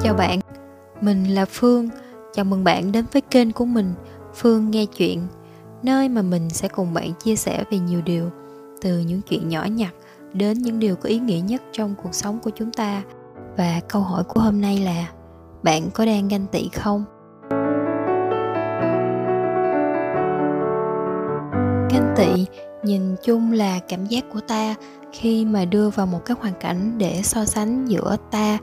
Chào bạn, mình là Phương. Chào mừng bạn đến với kênh của mình, Phương nghe chuyện, nơi mà mình sẽ cùng bạn chia sẻ về nhiều điều, từ những chuyện nhỏ nhặt đến những điều có ý nghĩa nhất trong cuộc sống của chúng ta. Và câu hỏi của hôm nay là bạn có đang ganh tị không? Ganh tị nhìn chung là cảm giác của ta khi mà đưa vào một cái hoàn cảnh để so sánh giữa ta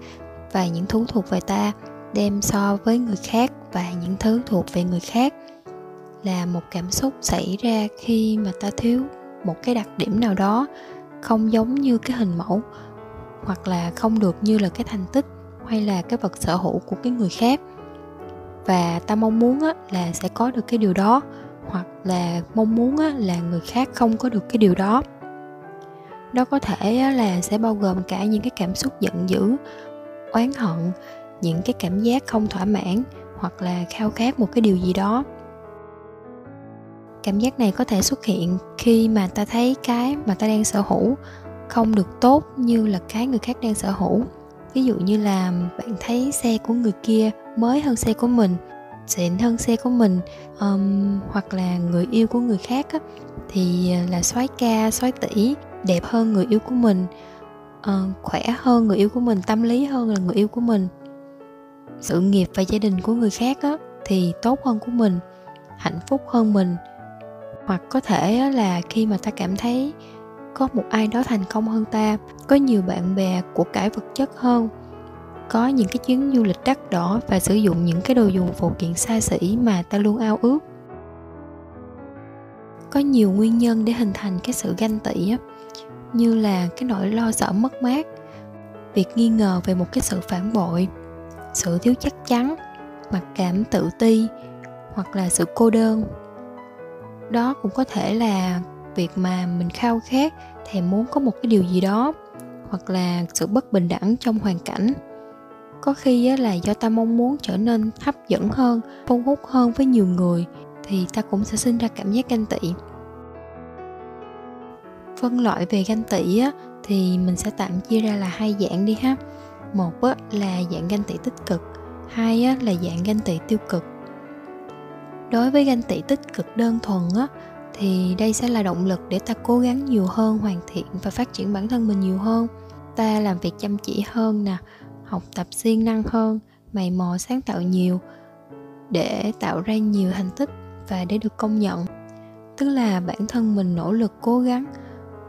và những thứ thuộc về ta đem so với người khác và những thứ thuộc về người khác. Là một cảm xúc xảy ra khi mà ta thiếu một cái đặc điểm nào đó không giống như cái hình mẫu hoặc là không được như là cái thành tích hay là cái vật sở hữu của cái người khác. Và ta mong muốn á, là sẽ có được cái điều đó hoặc là mong muốn á, là người khác không có được cái điều đó. Đó có thể á, là sẽ bao gồm cả những cái cảm xúc giận dữ oán hận những cái cảm giác không thỏa mãn hoặc là khao khát một cái điều gì đó. Cảm giác này có thể xuất hiện khi mà ta thấy cái mà ta đang sở hữu không được tốt như là cái người khác đang sở hữu. Ví dụ như là bạn thấy xe của người kia mới hơn xe của mình xịn hơn xe của mình um, hoặc là người yêu của người khác á, thì là soái ca soái tỷ đẹp hơn người yêu của mình uh, khỏe hơn người yêu của mình tâm lý hơn là người yêu của mình. Sự nghiệp và gia đình của người khác á, thì tốt hơn của mình hạnh phúc hơn mình. Hoặc có thể là khi mà ta cảm thấy có một ai đó thành công hơn ta có nhiều bạn bè của cải vật chất hơn có những cái chuyến du lịch đắt đỏ và sử dụng những cái đồ dùng phụ kiện xa xỉ mà ta luôn ao ước. Có nhiều nguyên nhân để hình thành cái sự ganh tị á như là cái nỗi lo sợ mất mát, việc nghi ngờ về một cái sự phản bội, sự thiếu chắc chắn, mặc cảm tự ti, hoặc là sự cô đơn. Đó cũng có thể là việc mà mình khao khát, thèm muốn có một cái điều gì đó, hoặc là sự bất bình đẳng trong hoàn cảnh. Có khi là do ta mong muốn trở nên hấp dẫn hơn, thu hút hơn với nhiều người, thì ta cũng sẽ sinh ra cảm giác ganh tị phân loại về ganh tị á, thì mình sẽ tạm chia ra là hai dạng đi ha. Một á, là dạng ganh tị tích cực hai á, là dạng ganh tị tiêu cực. Đối với ganh tị tích cực đơn thuần á, thì đây sẽ là động lực để ta cố gắng nhiều hơn hoàn thiện và phát triển bản thân mình nhiều hơn. Ta làm việc chăm chỉ hơn nè học tập siêng năng hơn mày mò sáng tạo nhiều để tạo ra nhiều thành tích và để được công nhận. Tức là bản thân mình nỗ lực cố gắng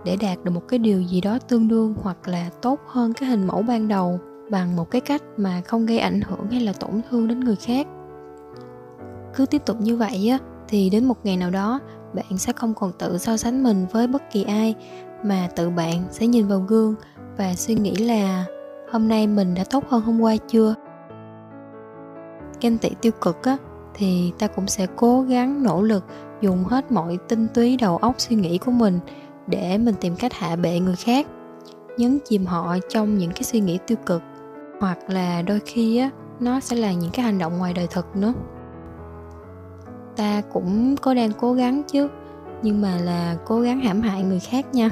để đạt được một cái điều gì đó tương đương hoặc là tốt hơn cái hình mẫu ban đầu bằng một cái cách mà không gây ảnh hưởng hay là tổn thương đến người khác. Cứ tiếp tục như vậy á, thì đến một ngày nào đó, bạn sẽ không còn tự so sánh mình với bất kỳ ai, mà tự bạn sẽ nhìn vào gương và suy nghĩ là hôm nay mình đã tốt hơn hôm qua chưa? Ganh tị tiêu cực á, thì ta cũng sẽ cố gắng nỗ lực dùng hết mọi tinh túy, đầu óc, suy nghĩ của mình để mình tìm cách hạ bệ người khác, nhấn chìm họ trong những cái suy nghĩ tiêu cực, hoặc là đôi khi á, nó sẽ là những cái hành động ngoài đời thực nữa. Ta cũng có đang cố gắng chứ, nhưng mà là cố gắng hãm hại người khác nha.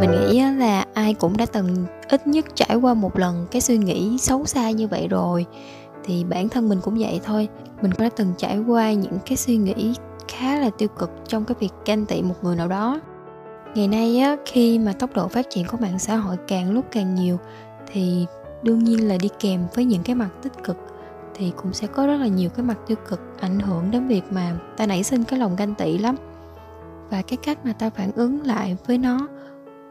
Mình nghĩ là ai cũng đã từng ít nhất trải qua một lần cái suy nghĩ xấu xa như vậy rồi. Thì bản thân mình cũng vậy thôi. Mình cũng đã từng trải qua những cái suy nghĩ khá là tiêu cực trong cái việc ganh tị một người nào đó. Ngày nay á, khi mà tốc độ phát triển của mạng xã hội càng lúc càng nhiều, thì đương nhiên là đi kèm với những cái mặt tích cực, thì cũng sẽ có rất là nhiều cái mặt tiêu cực ảnh hưởng đến việc mà ta nảy sinh cái lòng ganh tị lắm. Và cái cách mà ta phản ứng lại với nó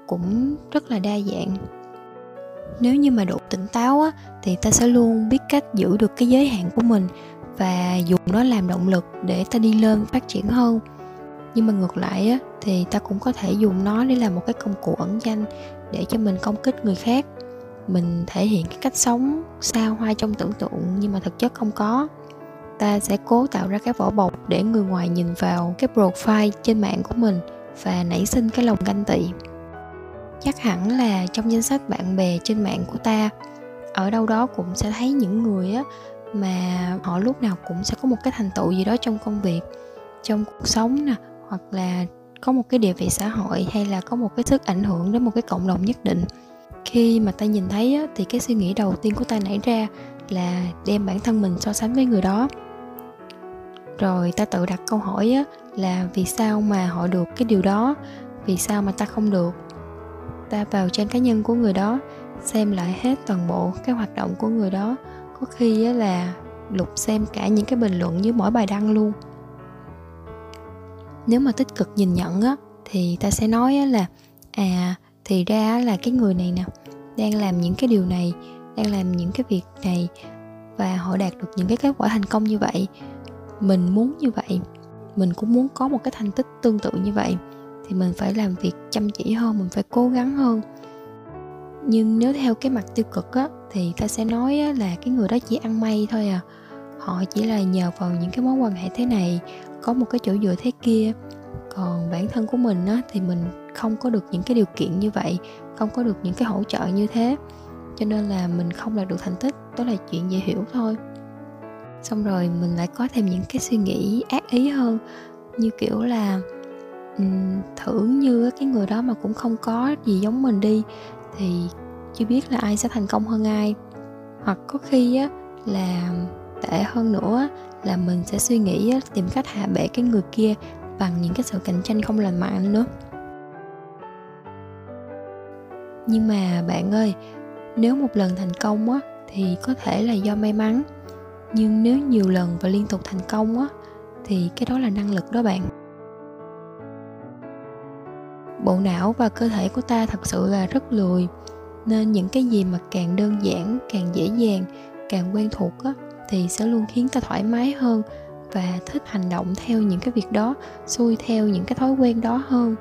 cũng rất là đa dạng. Nếu như mà đủ tỉnh táo á, thì ta sẽ luôn biết cách giữ được cái giới hạn của mình và dùng nó làm động lực để ta đi lên phát triển hơn. Nhưng mà ngược lại á, thì ta cũng có thể dùng nó để làm một cái công cụ ẩn danh để cho mình công kích người khác. Mình thể hiện cái cách sống xa hoa trong tưởng tượng nhưng mà thực chất không có. Ta sẽ cố tạo ra cái vỏ bọc để người ngoài nhìn vào cái profile trên mạng của mình và nảy sinh cái lòng ganh tị chắc hẳn là trong danh sách bạn bè trên mạng của ta ở đâu đó cũng sẽ thấy những người á mà họ lúc nào cũng sẽ có một cái thành tựu gì đó trong công việc trong cuộc sống nè hoặc là có một cái địa vị xã hội hay là có một cái sức ảnh hưởng đến một cái cộng đồng nhất định. Khi mà ta nhìn thấy á, thì cái suy nghĩ đầu tiên của ta nảy ra là đem bản thân mình so sánh với người đó. Rồi ta tự đặt câu hỏi á, là vì sao mà họ được cái điều đó? Vì sao mà ta không được? Ta vào trang cá nhân của người đó, xem lại hết toàn bộ cái hoạt động của người đó. Có khi là lục xem cả những cái bình luận dưới mỗi bài đăng luôn. Nếu mà tích cực nhìn nhận á, thì ta sẽ nói là à thì ra là cái người này nè, đang làm những cái điều này, đang làm những cái việc này và họ đạt được những cái kết quả thành công như vậy. Mình muốn như vậy, mình cũng muốn có một cái thành tích tương tự như vậy thì mình phải làm việc chăm chỉ hơn mình phải cố gắng hơn. Nhưng nếu theo cái mặt tiêu cực á thì ta sẽ nói á, là cái người đó chỉ ăn may thôi à. Họ chỉ là nhờ vào những cái mối quan hệ thế này có một cái chỗ dựa thế kia. Còn bản thân của mình á thì mình không có được những cái điều kiện như vậy không có được những cái hỗ trợ như thế. Cho nên là mình không đạt được thành tích đó là chuyện dễ hiểu thôi. Xong rồi mình lại có thêm những cái suy nghĩ ác ý hơn như kiểu là um, thử như cái người đó mà cũng không có gì giống mình đi thì chưa biết là ai sẽ thành công hơn ai. Hoặc có khi á là tệ hơn nữa là mình sẽ suy nghĩ á, tìm cách hạ bệ cái người kia bằng những cái sự cạnh tranh không lành mạnh nữa. Nhưng mà bạn ơi nếu một lần thành công á thì có thể là do may mắn. Nhưng nếu nhiều lần và liên tục thành công á thì cái đó là năng lực đó bạn bộ não và cơ thể của ta thật sự là rất lười. Nên những cái gì mà càng đơn giản càng dễ dàng càng quen thuộc á thì sẽ luôn khiến ta thoải mái hơn và thích hành động theo những cái việc đó xuôi theo những cái thói quen đó hơn.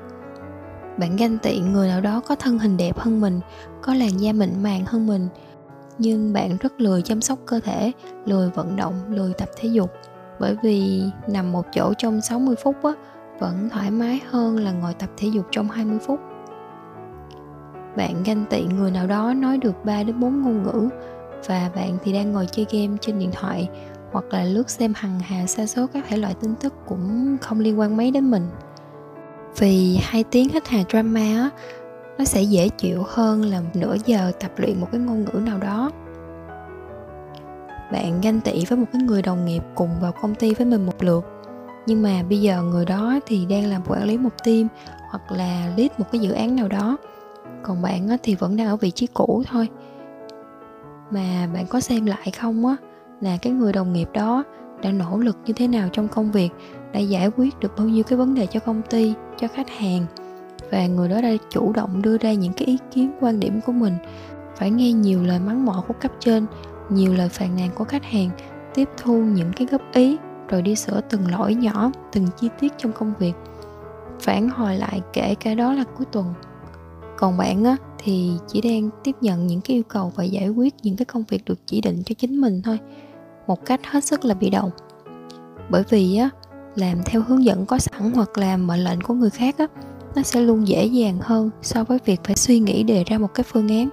Bạn ganh tị người nào đó có thân hình đẹp hơn mình có làn da mịn màng hơn mình nhưng bạn rất lười chăm sóc cơ thể lười vận động lười tập thể dục. Bởi vì nằm một chỗ trong 60 phút á, vẫn thoải mái hơn là ngồi tập thể dục trong 20 phút. Bạn ganh tị người nào đó nói được 3 đến 4 ngôn ngữ và bạn thì đang ngồi chơi game trên điện thoại hoặc là lướt xem hằng hà xa số các thể loại tin tức cũng không liên quan mấy đến mình. Vì hai tiếng hít hà drama á, nó sẽ dễ chịu hơn là nửa giờ tập luyện một cái ngôn ngữ nào đó. Bạn ganh tị với một cái người đồng nghiệp cùng vào công ty với mình một lượt nhưng mà bây giờ người đó thì đang làm quản lý một team hoặc là lead một cái dự án nào đó. Còn bạn thì vẫn đang ở vị trí cũ thôi. Mà bạn có xem lại không á là cái người đồng nghiệp đó đã nỗ lực như thế nào trong công việc, đã giải quyết được bao nhiêu cái vấn đề cho công ty, cho khách hàng? Và người đó đã chủ động đưa ra những cái ý kiến quan điểm của mình. Phải nghe nhiều lời mắng mỏ của cấp trên, nhiều lời phàn nàn của khách hàng, tiếp thu những cái góp ý rồi đi sửa từng lỗi nhỏ, từng chi tiết trong công việc, phản hồi lại kể cả đó là cuối tuần. Còn bạn á, thì chỉ đang tiếp nhận những cái yêu cầu và giải quyết những cái công việc được chỉ định cho chính mình thôi, một cách hết sức là bị động. Bởi vì á, làm theo hướng dẫn có sẵn hoặc làm mệnh lệnh của người khác á, nó sẽ luôn dễ dàng hơn so với việc phải suy nghĩ đề ra một cái phương án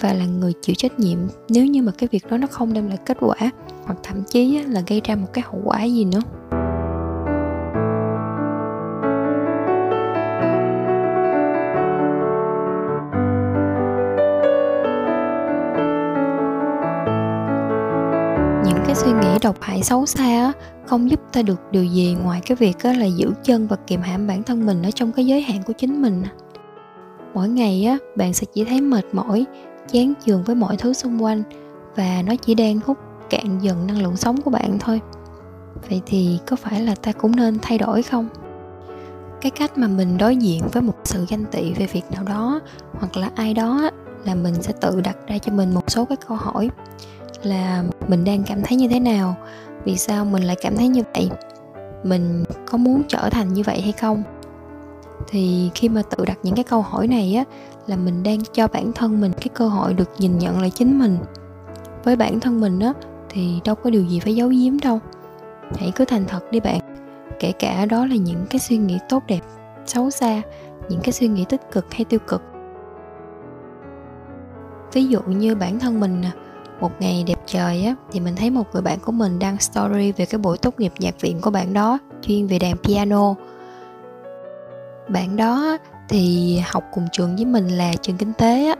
và là người chịu trách nhiệm nếu như mà cái việc đó nó không đem lại kết quả hoặc thậm chí là gây ra một cái hậu quả gì nữa. Những cái suy nghĩ độc hại xấu xa không giúp ta được điều gì ngoài cái việc là giữ chân và kiềm hãm bản thân mình ở trong cái giới hạn của chính mình. Mỗi ngày á, bạn sẽ chỉ thấy mệt mỏi chán chường với mọi thứ xung quanh và nó chỉ đang hút cạn dần năng lượng sống của bạn thôi. Vậy thì có phải là ta cũng nên thay đổi không? Cái cách mà mình đối diện với một sự ganh tị về việc nào đó hoặc là ai đó là mình sẽ tự đặt ra cho mình một số cái câu hỏi là mình đang cảm thấy như thế nào? Vì sao mình lại cảm thấy như vậy? Mình có muốn trở thành như vậy hay không? Thì khi mà tự đặt những cái câu hỏi này á là mình đang cho bản thân mình cái cơ hội được nhìn nhận lại chính mình. Với bản thân mình á, thì đâu có điều gì phải giấu giếm đâu. Hãy cứ thành thật đi bạn. Kể cả đó là những cái suy nghĩ tốt đẹp, xấu xa, những cái suy nghĩ tích cực hay tiêu cực. Ví dụ như bản thân mình nè, một ngày đẹp trời á, thì mình thấy một người bạn của mình đăng story về cái buổi tốt nghiệp nhạc viện của bạn đó, chuyên về đàn piano. Bạn đó thì học cùng trường với mình là trường kinh tế á.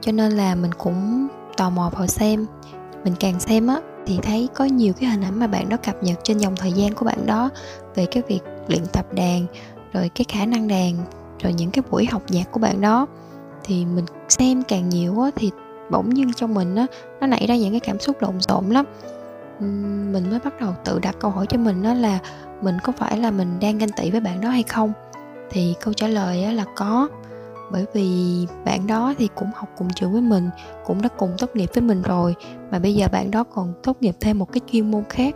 Cho nên là mình cũng tò mò vào xem, mình càng xem á thì thấy có nhiều cái hình ảnh mà bạn đó cập nhật trên dòng thời gian của bạn đó về cái việc luyện tập đàn, rồi cái khả năng đàn, rồi những cái buổi học nhạc của bạn đó. Thì mình xem càng nhiều á thì bỗng dưng trong mình á, nó nảy ra những cái cảm xúc lộn xộn lắm. Mình mới bắt đầu tự đặt câu hỏi cho mình đó là mình có phải là mình đang ganh tị với bạn đó hay không? Thì câu trả lời là có. Bởi vì bạn đó thì cũng học cùng trường với mình, cũng đã cùng tốt nghiệp với mình rồi, mà bây giờ bạn đó còn tốt nghiệp thêm một cái chuyên môn khác.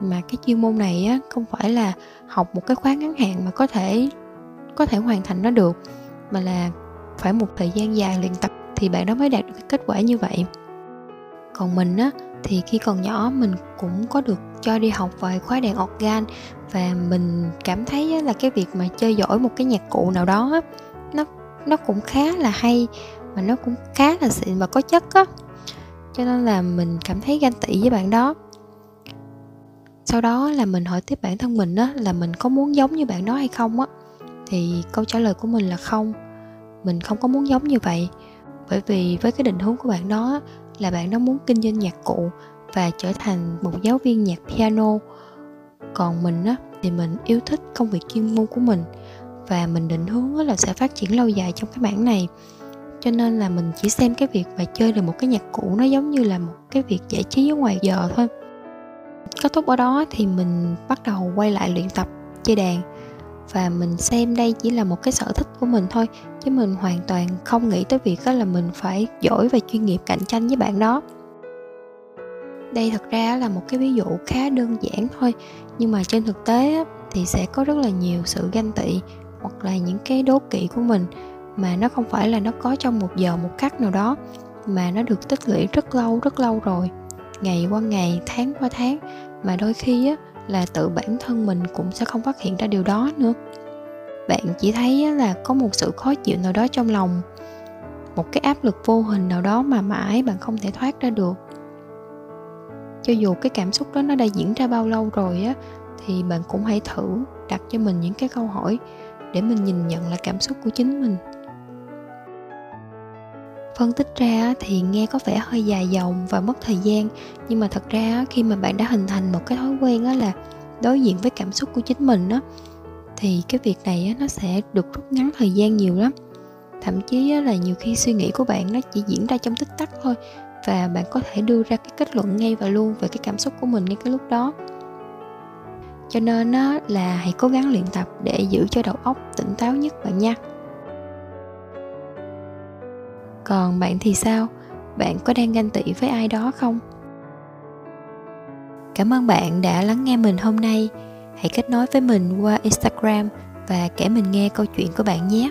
Mà cái chuyên môn này á, không phải là học một cái khóa ngắn hạn mà có thể có thể hoàn thành nó được, mà là phải một thời gian dài luyện tập thì bạn đó mới đạt được cái kết quả như vậy. Còn mình á thì khi còn nhỏ mình cũng có được cho đi học vài khóa đàn organ và mình cảm thấy là cái việc mà chơi giỏi một cái nhạc cụ nào đó nó nó cũng khá là hay mà nó cũng khá là xịn và có chất á. Cho nên là mình cảm thấy ganh tị với bạn đó. Sau đó là mình hỏi tiếp bản thân mình á là mình có muốn giống như bạn đó hay không á, thì câu trả lời của mình là không. Mình không có muốn giống như vậy. Bởi vì với cái định hướng của bạn đó là bạn đó muốn kinh doanh nhạc cụ và trở thành một giáo viên nhạc piano. Còn mình á, thì mình yêu thích công việc chuyên môn của mình và mình định hướng là sẽ phát triển lâu dài trong cái mảng này. Cho nên là mình chỉ xem cái việc mà chơi được một cái nhạc cụ nó giống như là một cái việc giải trí ở ngoài giờ thôi. Kết thúc ở đó thì mình bắt đầu quay lại luyện tập chơi đàn và mình xem đây chỉ là một cái sở thích của mình thôi chứ mình hoàn toàn không nghĩ tới việc đó là mình phải giỏi và chuyên nghiệp cạnh tranh với bạn đó. Đây thật ra là một cái ví dụ khá đơn giản thôi, nhưng mà trên thực tế thì sẽ có rất là nhiều sự ganh tị hoặc là những cái đố kỵ của mình mà nó không phải là nó có trong một giờ một khắc nào đó, mà nó được tích lũy rất lâu rất lâu rồi, ngày qua ngày, tháng qua tháng, mà đôi khi á là tự bản thân mình cũng sẽ không phát hiện ra điều đó nữa bạn chỉ thấy là có một sự khó chịu nào đó trong lòng, một cái áp lực vô hình nào đó mà mãi bạn không thể thoát ra được. Cho dù cái cảm xúc đó nó đã diễn ra bao lâu rồi á, thì bạn cũng hãy thử đặt cho mình những cái câu hỏi để mình nhìn nhận lại cảm xúc của chính mình. Phân tích ra thì nghe có vẻ hơi dài dòng và mất thời gian, nhưng mà thật ra khi mà bạn đã hình thành một cái thói quen á là đối diện với cảm xúc của chính mình á thì cái việc này nó sẽ được rút ngắn thời gian nhiều lắm. Thậm chí là nhiều khi suy nghĩ của bạn nó chỉ diễn ra trong tích tắc thôi và bạn có thể đưa ra cái kết luận ngay và luôn về cái cảm xúc của mình ngay cái lúc đó. Cho nên nó là hãy cố gắng luyện tập để giữ cho đầu óc tỉnh táo nhất bạn nha. Còn bạn thì sao? Bạn có đang ganh tị với ai đó không? Cảm ơn bạn đã lắng nghe mình hôm nay hãy kết nối với mình qua instagram và kể mình nghe câu chuyện của bạn nhé.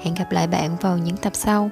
Hẹn gặp lại bạn vào những tập sau.